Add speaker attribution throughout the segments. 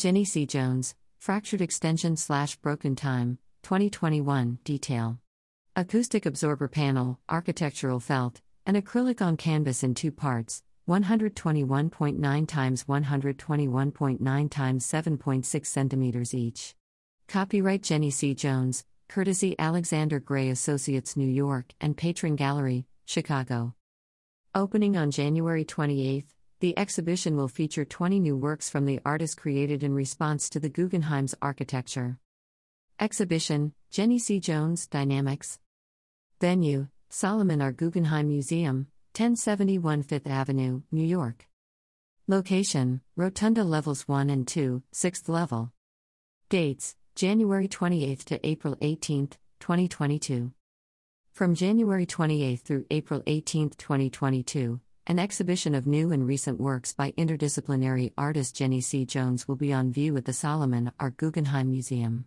Speaker 1: Jennie C. Jones, Fractured Extension slash Broken Time, 2021, detail. Acoustic absorber panel, architectural felt, and acrylic on canvas in two parts, 121.9 times 121.9 times 7.6 centimeters each. Copyright Jennie C. Jones, courtesy Alexander Gray Associates New York and Patron Gallery, Chicago. Opening on January 28, the exhibition will feature 20 new works from the artist created in response to the Guggenheim's architecture. Exhibition Jennie C. Jones Dynamics. Venue Solomon R. Guggenheim Museum, 1071 Fifth Avenue, New York. Location Rotunda Levels 1 and 2, 6th level. Dates January 28 to April 18, 2022. From January 28 through April 18, 2022, an exhibition of new and recent works by interdisciplinary artist Jennie C. Jones will be on view at the Solomon R. Guggenheim Museum.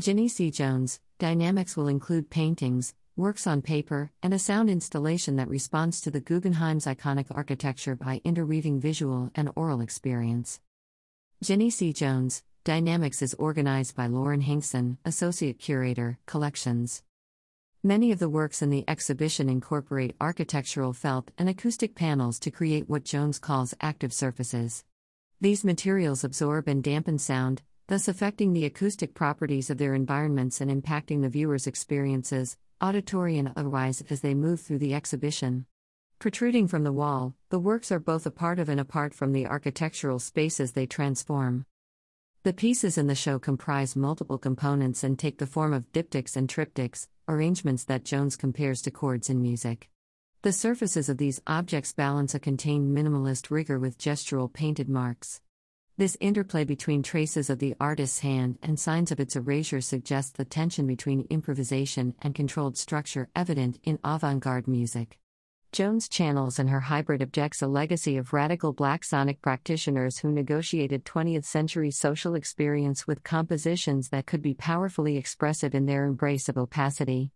Speaker 1: Jennie C. Jones, Dynamics will include paintings, works on paper, and a sound installation that responds to the Guggenheim's iconic architecture by interweaving visual and aural experience. Jennie C. Jones, Dynamics is organized by Lauren Hinkson, Associate Curator, Collections. Many of the works in the exhibition incorporate architectural felt and acoustic panels to create what Jones calls active surfaces. These materials absorb and dampen sound, thus affecting the acoustic properties of their environments and impacting the viewer's experiences, auditory and otherwise, as they move through the exhibition. Protruding from the wall, the works are both a part of and apart from the architectural spaces they transform. The pieces in the show comprise multiple components and take the form of diptychs and triptychs, arrangements that Jones compares to chords in music. The surfaces of these objects balance a contained minimalist rigor with gestural painted marks. This interplay between traces of the artist's hand and signs of its erasure suggests the tension between improvisation and controlled structure evident in avant garde music. Jones channels and her hybrid objects a legacy of radical black sonic practitioners who negotiated 20th century social experience with compositions that could be powerfully expressive in their embrace of opacity.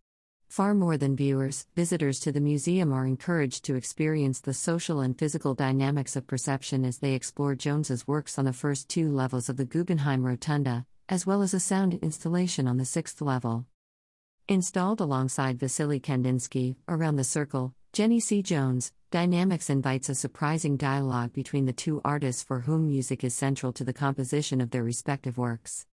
Speaker 1: Far more than viewers, visitors to the museum are encouraged to experience the social and physical dynamics of perception as they explore Jones's works on the first two levels of the Guggenheim Rotunda, as well as a sound installation on the sixth level. Installed alongside Vasily Kandinsky, around the circle, Jennie C. Jones, Dynamics invites a surprising dialogue between the two artists for whom music is central to the composition of their respective works.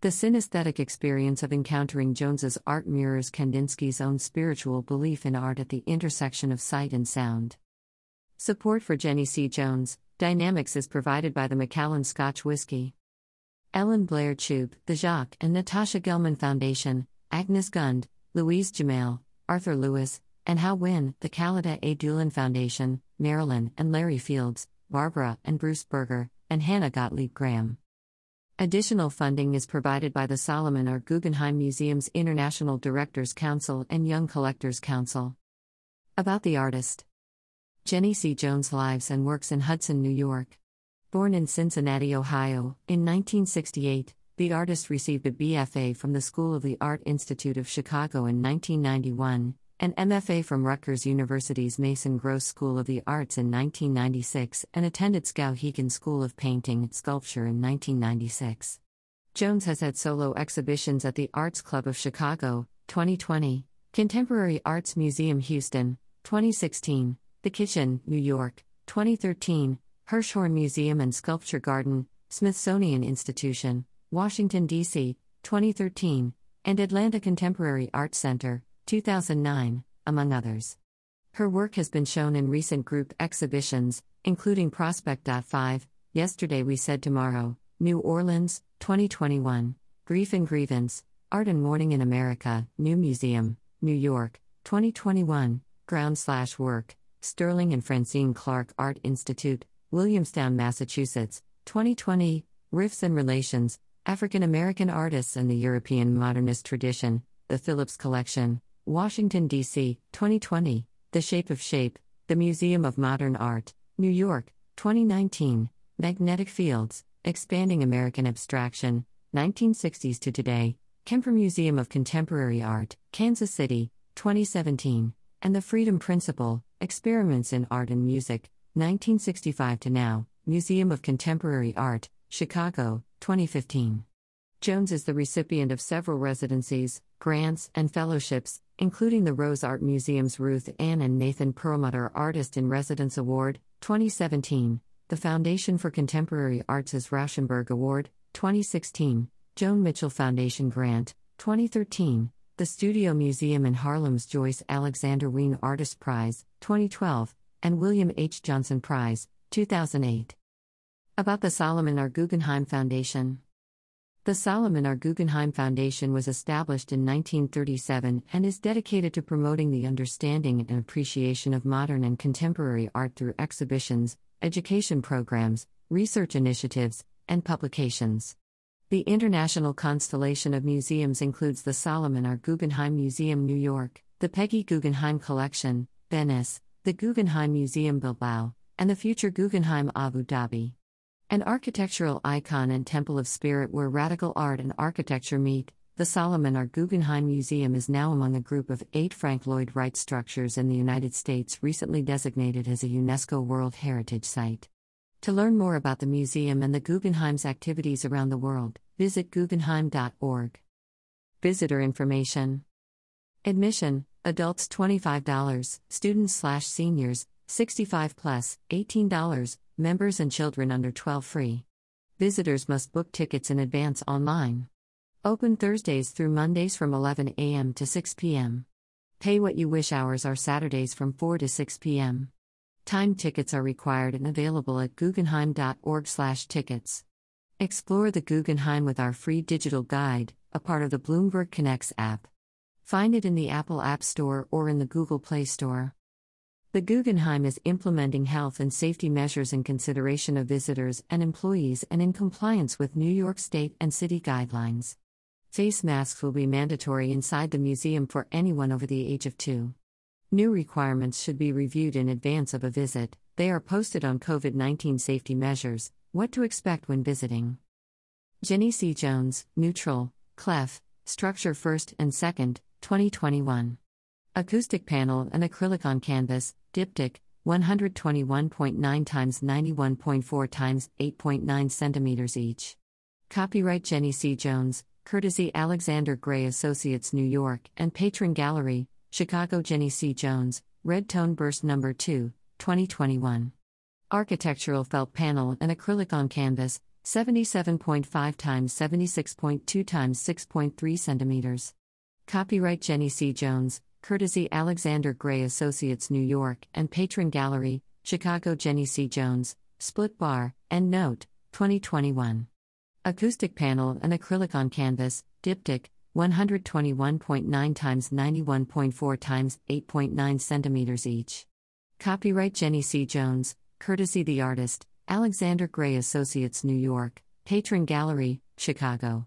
Speaker 1: The synesthetic experience of encountering Jones's art mirrors Kandinsky's own spiritual belief in art at the intersection of sight and sound. Support for Jennie C. Jones, Dynamics is provided by the Macallan Scotch Whisky. Ellen Blair Chube, the Jacques and Natasha Gelman Foundation, Agnes Gund, Louise Jamail, Arthur Lewis, and Hau Nguyen, the Khalida A. Doolin Foundation, Marilyn and Larry Fields, Barbara and Bruce Berger, and Hannah Gottlieb Graham. Additional funding is provided by the Solomon R. Guggenheim Museum's International Directors Council and Young Collectors Council. About the artist Jennie C. Jones lives and works in Hudson, New York. Born in Cincinnati, Ohio, in 1968, the artist received a BFA from the School of the Art Institute of Chicago in 1991 an MFA from Rutgers University's Mason Gross School of the Arts in 1996, and attended Skowhegan School of Painting and Sculpture in 1996. Jones has had solo exhibitions at the Arts Club of Chicago, 2020, Contemporary Arts Museum Houston, 2016, The Kitchen, New York, 2013, Hirshhorn Museum and Sculpture Garden, Smithsonian Institution, Washington, D.C., 2013, and Atlanta Contemporary Art Center, 2009, among others. Her work has been shown in recent group exhibitions, including Prospect. 5, Yesterday We Said Tomorrow, New Orleans, 2021, Grief and Grievance, Art and Mourning in America, New Museum, New York, 2021, Ground Slash Work, Sterling and Francine Clark Art Institute, Williamstown, Massachusetts, 2020, Riffs and Relations, African American Artists and the European Modernist Tradition, The Phillips Collection, Washington, D.C., 2020, The Shape of Shape, The Museum of Modern Art, New York, 2019, Magnetic Fields, Expanding American Abstraction, 1960s to Today, Kemper Museum of Contemporary Art, Kansas City, 2017, and The Freedom Principle, Experiments in Art and Music, 1965 to Now, Museum of Contemporary Art, Chicago, 2015. Jones is the recipient of several residencies, grants, and fellowships, including the Rose Art Museum's Ruth Ann and Nathan Perlmutter Artist in Residence Award, 2017, the Foundation for Contemporary Arts' Rauschenberg Award, 2016, Joan Mitchell Foundation Grant, 2013, the Studio Museum in Harlem's Joyce Alexander Wein Artist Prize, 2012, and William H. Johnson Prize, 2008. About the Solomon R. Guggenheim Foundation. The Solomon R. Guggenheim Foundation was established in 1937 and is dedicated to promoting the understanding and appreciation of modern and contemporary art through exhibitions, education programs, research initiatives, and publications. The international constellation of museums includes the Solomon R. Guggenheim Museum, New York, the Peggy Guggenheim Collection, Venice, the Guggenheim Museum Bilbao, and the future Guggenheim Abu Dhabi. An architectural icon and temple of spirit where radical art and architecture meet, the Solomon R. Guggenheim Museum is now among a group of eight Frank Lloyd Wright structures in the United States recently designated as a UNESCO World Heritage Site. To learn more about the museum and the Guggenheim's activities around the world, visit guggenheim.org. Visitor information Admission Adults $25, students slash seniors, 65 plus, $18, members and children under 12 free. Visitors must book tickets in advance online. Open Thursdays through Mondays from 11 a.m. to 6 p.m. Pay what you wish hours are Saturdays from 4 to 6 p.m. Time tickets are required and available at guggenheim.org/tickets. Explore the Guggenheim with our free digital guide, a part of the Bloomberg Connects app. Find it in the Apple App Store or in the Google Play Store. The Guggenheim is implementing health and safety measures in consideration of visitors and employees and in compliance with New York State and city guidelines. Face masks will be mandatory inside the museum for anyone over the age of two. New requirements should be reviewed in advance of a visit. They are posted on COVID 19 safety measures, what to expect when visiting. Jennie C. Jones, Neutral, Clef, Structure First and Second, 2021. Acoustic panel and acrylic on canvas, diptych, 121.9 times 91.4 times 8.9 centimeters each. Copyright Jennie C. Jones, courtesy Alexander Gray Associates New York and Patron Gallery, Chicago Jennie C. Jones, Red Tone Burst Number 2, 2021. Architectural felt panel and acrylic on canvas, 77.5 times 76.2 times 6.3 centimeters. Copyright Jennie C. Jones, courtesy Alexander Gray Associates New York and Patron Gallery, Chicago Jennie C. Jones, Split Bar, and Note, 2021. Acoustic panel and acrylic on canvas, diptych, 121.9 times 91.4 times 8.9 centimeters each. Copyright Jennie C. Jones, courtesy the artist, Alexander Gray Associates New York, Patron Gallery, Chicago.